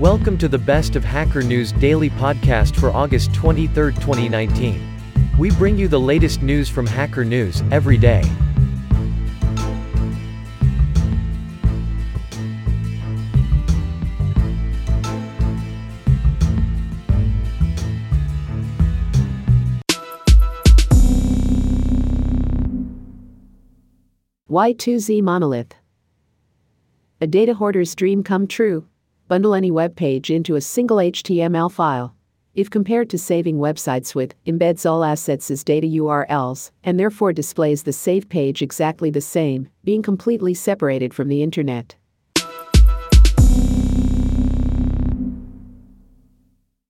Welcome to the Best of Hacker News daily podcast for August 23, 2019. We bring you the latest news from Hacker News every day. Y2Z Monolith. A data hoarder's dream come true. Bundle any web page into a single HTML file. If compared to saving websites with embeds all assets as data URLs and therefore displays the save page exactly the same, being completely separated from the internet.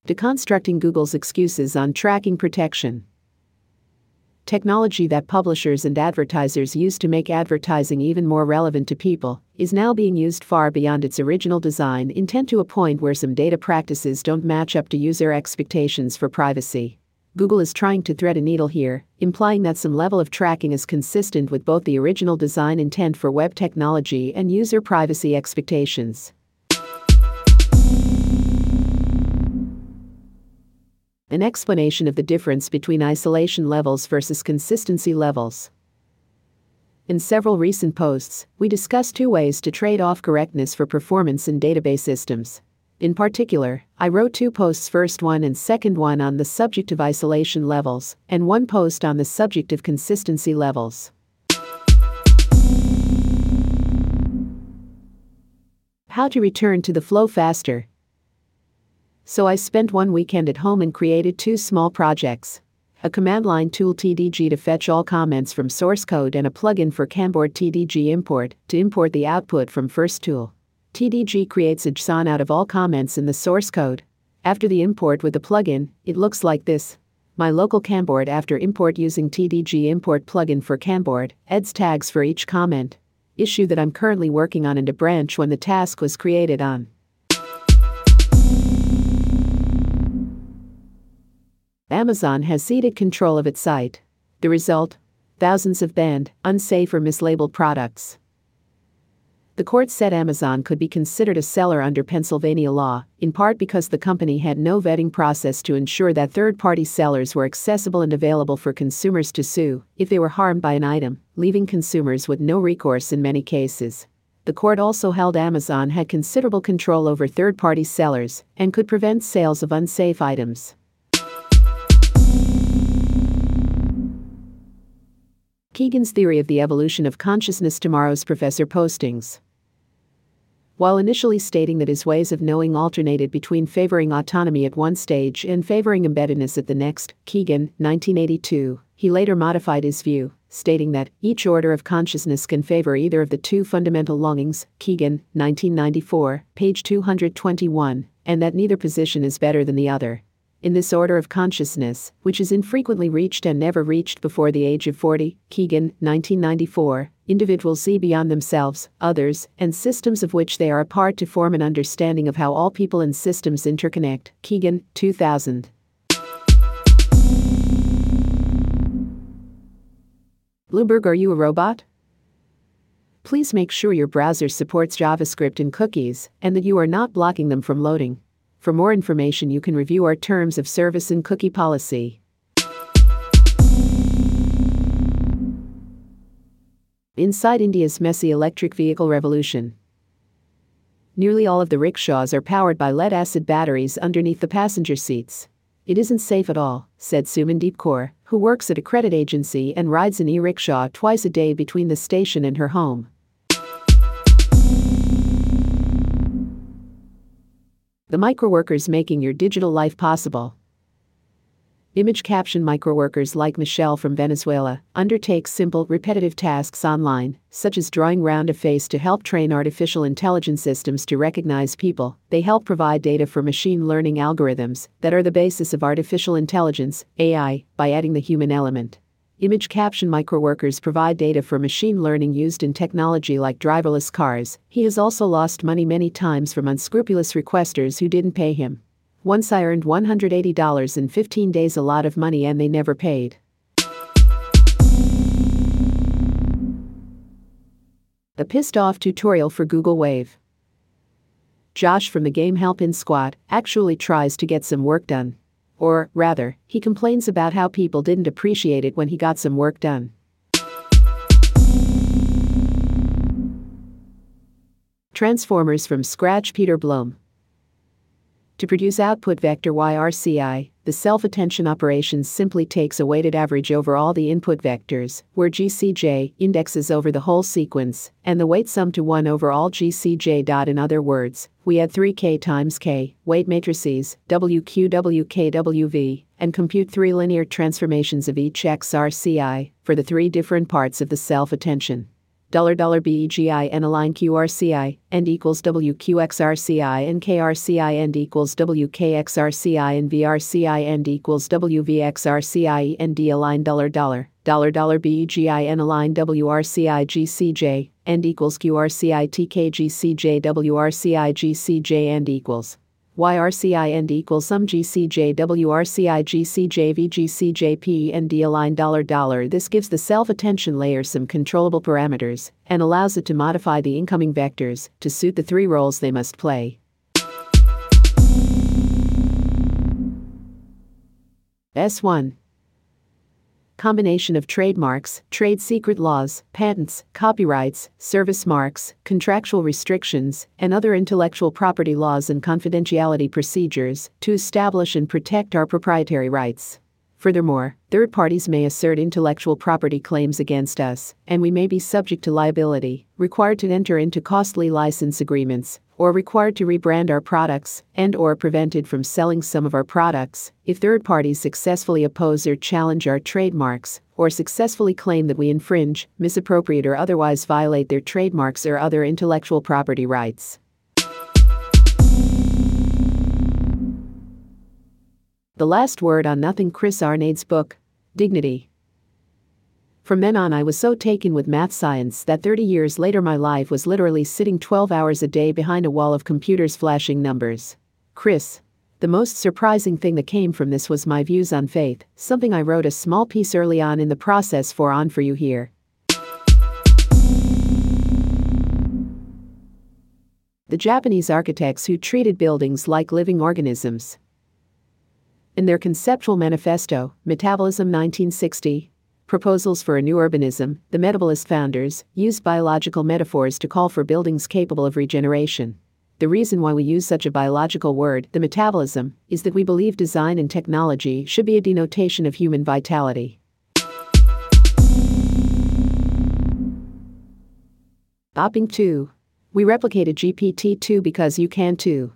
Deconstructing Google's excuses on tracking protection technology that publishers and advertisers use to make advertising even more relevant to people, is now being used far beyond its original design intent to a point where some data practices don't match up to user expectations for privacy. Google is trying to thread a needle here, implying that some level of tracking is consistent with both the original design intent for web technology and user privacy expectations. An explanation of the difference between isolation levels versus consistency levels. In several recent posts, we discussed two ways to trade off correctness for performance in database systems. In particular, I wrote two posts first one and second one on the subject of isolation levels, and one post on the subject of consistency levels. How to return to the flow faster so I spent one weekend at home and created two small projects a command line tool TDG to fetch all comments from source code and a plugin for Kanboard TDG import to import the output from first tool. TDG creates a JSON out of all comments in the source code. After the import with the plugin, it looks like this. My local Kanboard after import using TDG import plugin for Kanboard adds tags for each comment. Issue that I'm currently working on in a branch when the task was created on. Amazon has ceded control of its site. The result? Thousands of banned, unsafe, or mislabeled products. The court said Amazon could be considered a seller under Pennsylvania law, in part because the company had no vetting process to ensure that third party sellers were accessible and available for consumers to sue if they were harmed by an item, leaving consumers with no recourse in many cases. The court also held Amazon had considerable control over third party sellers and could prevent sales of unsafe items. Kegan's theory of the evolution of consciousness tomorrow's professor postings. While initially stating that his ways of knowing alternated between favoring autonomy at one stage and favoring embeddedness at the next, Kegan, 1982, he later modified his view, stating that each order of consciousness can favor either of the two fundamental longings, Kegan, 1994, page 221, and that neither position is better than the other in this order of consciousness, which is infrequently reached and never reached before the age of 40, Kegan, 1994, individuals see beyond themselves, others, and systems of which they are a part to form an understanding of how all people and systems interconnect. Kegan, 2000. Bloomberg, are you a robot? Please make sure your browser supports JavaScript and cookies, and that you are not blocking them from loading. For more information, you can review our terms of service and cookie policy. Inside India's messy electric vehicle revolution. Nearly all of the rickshaws are powered by lead acid batteries underneath the passenger seats. It isn't safe at all, said Sumandeep Kaur, who works at a credit agency and rides an e rickshaw twice a day between the station and her home. The microworkers making your digital life possible. Image caption microworkers like Michelle from Venezuela undertake simple, repetitive tasks online, such as drawing round a face to help train artificial intelligence systems to recognize people. They help provide data for machine learning algorithms that are the basis of artificial intelligence, AI, by adding the human element. Image caption microworkers provide data for machine learning used in technology like driverless cars. He has also lost money many times from unscrupulous requesters who didn't pay him. Once I earned $180 in 15 days, a lot of money, and they never paid. The pissed off tutorial for Google Wave. Josh from the Game Helpin Squad actually tries to get some work done. Or, rather, he complains about how people didn't appreciate it when he got some work done. Transformers from scratch Peter Bloem. To produce output vector YRCI, the self-attention operation simply takes a weighted average over all the input vectors, where GCJ indexes over the whole sequence, and the weight sum to 1 over all GCJ. In other words, we add 3k times k, weight matrices, WQ WKWV, and compute three linear transformations of each XRCI for the three different parts of the self-attention dollar dollar BEGI and align QRCI and equals WQXRCI and KRCI and equals WKXRCI and VRCI and equals WVXRCI and D align dollar dollar dollar dollar BEGI and align WRCI GCJ and equals QRCI TKGCJ WRCI GCJ and equals YRCI and equals some GCJ WRCI GCJ VGCJ P and D align dollar dollar. This gives the self attention layer some controllable parameters and allows it to modify the incoming vectors to suit the three roles they must play. S1 combination of trademarks, trade secret laws, patents, copyrights, service marks, contractual restrictions, and other intellectual property laws and confidentiality procedures to establish and protect our proprietary rights. Furthermore, third parties may assert intellectual property claims against us, and we may be subject to liability, required to enter into costly license agreements, or required to rebrand our products and or prevented from selling some of our products if third parties successfully oppose or challenge our trademarks or successfully claim that we infringe, misappropriate or otherwise violate their trademarks or other intellectual property rights. The last word on nothing Chris Arnade's book, Dignity. From then on, I was so taken with math science that 30 years later, my life was literally sitting 12 hours a day behind a wall of computers flashing numbers. Chris. The most surprising thing that came from this was my views on faith, something I wrote a small piece early on in the process for On For You Here. The Japanese architects who treated buildings like living organisms in their conceptual manifesto, Metabolism 1960, Proposals for a New Urbanism, the Metabolist founders used biological metaphors to call for buildings capable of regeneration. The reason why we use such a biological word, the metabolism, is that we believe design and technology should be a denotation of human vitality. Opping 2. We replicated GPT 2 because you can too.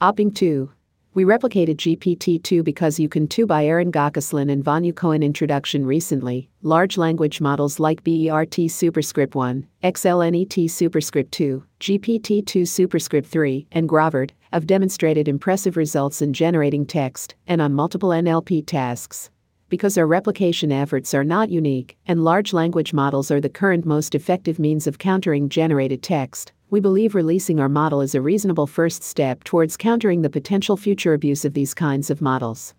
Opping 2. We replicated GPT-2 because you can too by Aaron Gokaslan and Vanya Cohen introduction recently. Large language models like BERT superscript 1, XLNET superscript 2, GPT-2 superscript 3, and Grover have demonstrated impressive results in generating text and on multiple NLP tasks. Because our replication efforts are not unique, and large language models are the current most effective means of countering generated text, we believe releasing our model is a reasonable first step towards countering the potential future abuse of these kinds of models.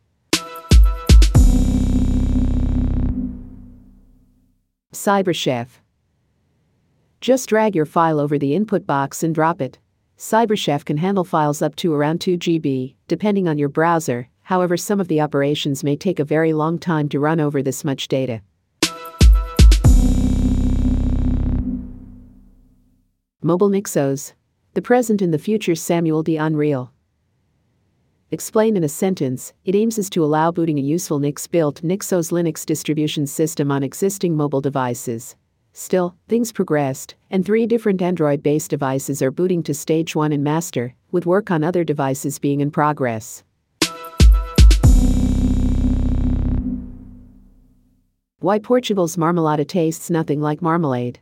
CyberChef. Just drag your file over the input box and drop it. CyberChef can handle files up to around 2 GB, depending on your browser, however, some of the operations may take a very long time to run over this much data. Mobile Nixos. The present and the future Samuel Dionne-Riel. Explained in a sentence, it aims is to allow booting a useful Nix built Nixos Linux distribution system on existing mobile devices. Still, things progressed, and three different Android based devices are booting to stage 1 and master, with work on other devices being in progress. Why Portugal's marmalade tastes nothing like marmalade.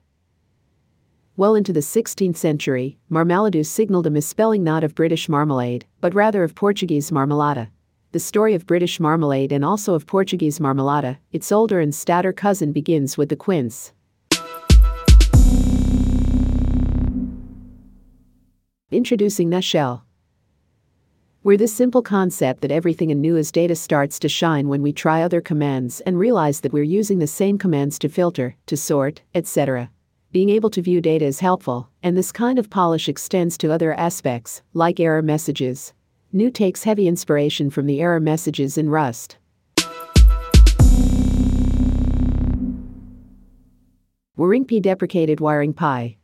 Well into the 16th century, Marmaladou signaled a misspelling not of British marmalade, but rather of Portuguese marmalada. The story of British marmalade and also of Portuguese marmalada, its older and stouter cousin, begins with the quince. Introducing Nushell. Where this simple concept that everything in Nu is data starts to shine when we try other commands and realize that we're using the same commands to filter, to sort, etc. Being able to view data is helpful, and this kind of polish extends to other aspects, like error messages. Nu takes heavy inspiration from the error messages in Rust. WiringPi deprecated WiringPi.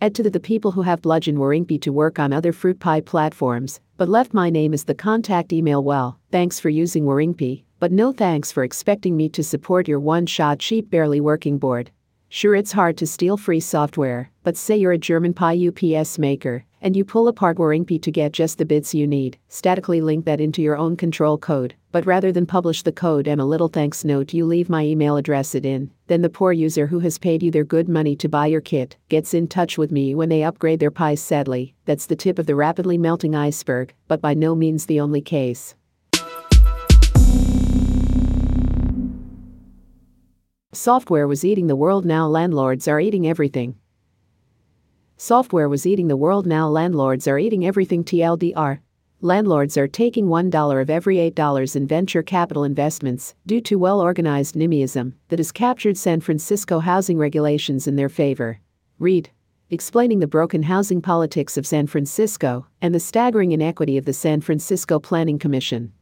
Add to the, the people who have bludgeoned WiringPi to work on other FruitPi platforms, but left my name as the contact email well, thanks for using WiringPi, but no thanks for expecting me to support your one-shot cheap barely working board. Sure it's hard to steal free software, but say you're a German Pi UPS maker, and you pull apart WiringPi to get just the bits you need, statically link that into your own control code, but rather than publish the code and a little thanks note you leave my email address it in, then the poor user who has paid you their good money to buy your kit gets in touch with me when they upgrade their Pi sadly, that's the tip of the rapidly melting iceberg, but by no means the only case. Software was eating the world now landlords are eating everything. Software was eating the world now landlords are eating everything TLDR. Landlords are taking $1 of every $8 in venture capital investments due to well organized NIMBYism that has captured San Francisco housing regulations in their favor. Read. Explaining the broken housing politics of San Francisco and the staggering inequity of the San Francisco Planning Commission.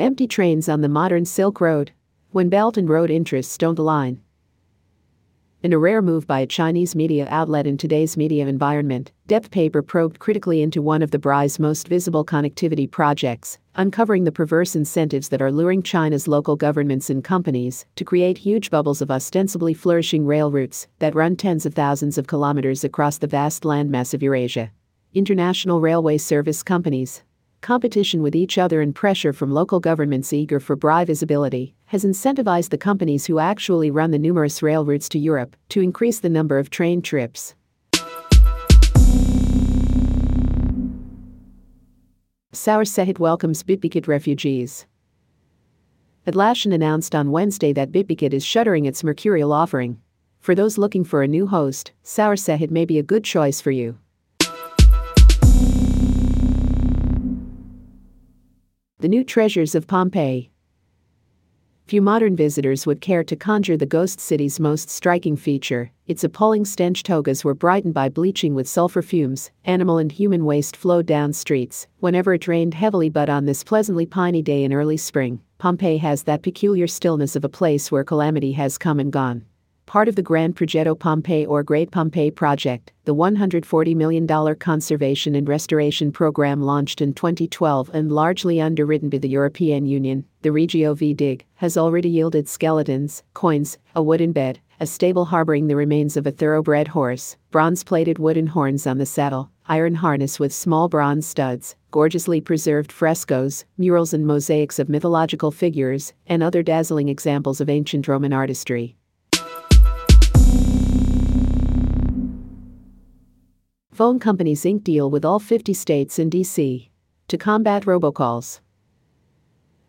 Empty trains on the modern Silk Road when Belt and Road interests don't align. In a rare move by a Chinese media outlet in today's media environment, Depth Paper probed critically into one of the BRI's most visible connectivity projects, uncovering the perverse incentives that are luring China's local governments and companies to create huge bubbles of ostensibly flourishing rail routes that run tens of thousands of kilometers across the vast landmass of Eurasia. International railway service companies, competition with each other and pressure from local governments eager for BRI visibility has incentivized the companies who actually run the numerous rail routes to Europe to increase the number of train trips. Sahit welcomes Bitbucket refugees. Atlassian announced on Wednesday that Bitbucket is shuttering its Mercurial offering. For those looking for a new host, Sahit may be a good choice for you. The New Treasures of Pompeii. Few modern visitors would care to conjure the ghost city's most striking feature. Its appalling stench togas were brightened by bleaching with sulfur fumes. Animal and human waste flowed down streets whenever it rained heavily, but on this pleasantly piney day in early spring, Pompeii has that peculiar stillness of a place where calamity has come and gone part of the Grand Progetto Pompeii or Great Pompeii Project, the $140 million conservation and restoration program launched in 2012 and largely underwritten by the European Union, the Regio V Dig, has already yielded skeletons, coins, a wooden bed, a stable harboring the remains of a thoroughbred horse, bronze plated wooden horns on the saddle, iron harness with small bronze studs, gorgeously preserved frescoes, murals, and mosaics of mythological figures, and other dazzling examples of ancient Roman artistry. Phone companies ink deal with all 50 states and DC to combat robocalls.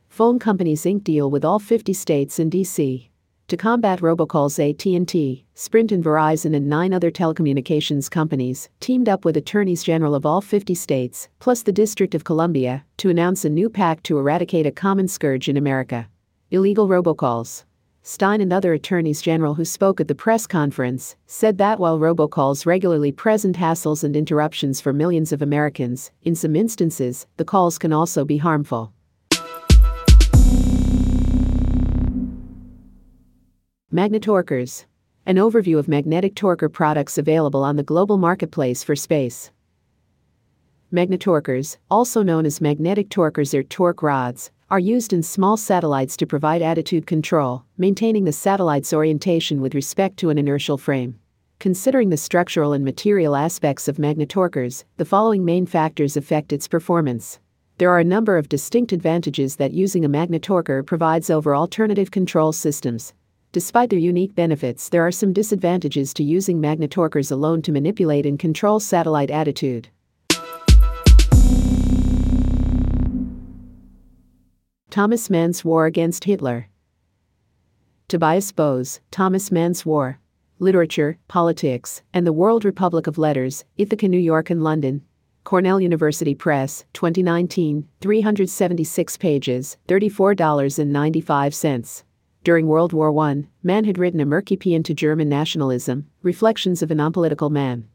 Phone companies ink deal with all 50 states and DC to combat robocalls AT&T, Sprint and Verizon and 9 other telecommunications companies teamed up with attorneys general of all 50 states plus the District of Columbia to announce a new pact to eradicate a common scourge in America. Illegal robocalls. Stein and other attorneys general who spoke at the press conference said that while robocalls regularly present hassles and interruptions for millions of Americans, in some instances, the calls can also be harmful. Magnetorquers. An overview of magnetic torquer products available on the global marketplace for space. Magnetorquers, also known as magnetic torquers or torque rods, are used in small satellites to provide attitude control, maintaining the satellite's orientation with respect to an inertial frame. Considering the structural and material aspects of magnetorquers, the following main factors affect its performance. There are a number of distinct advantages that using a magnetorquer provides over alternative control systems. Despite their unique benefits, there are some disadvantages to using magnetorquers alone to manipulate and control satellite attitude. Thomas Mann's War Against Hitler. Tobias Boes, Thomas Mann's War. Literature, Politics, and the World Republic of Letters, Ithaca, New York, and London. Cornell University Press, 2019, 376 pages, $34.95. During World War I, Mann had written a murky paean to German nationalism, Reflections of an Unpolitical Man.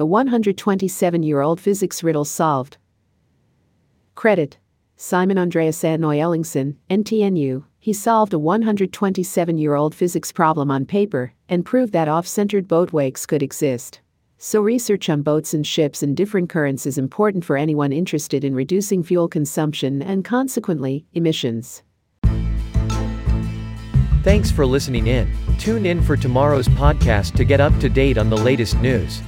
The 127 year old physics riddle solved. Credit Simon Andreas Anoy Ellingsen, NTNU. He solved a 127 year old physics problem on paper and proved that off centered boat wakes could exist. So, research on boats and ships and different currents is important for anyone interested in reducing fuel consumption and consequently, emissions. Thanks for listening in. Tune in for tomorrow's podcast to get up to date on the latest news.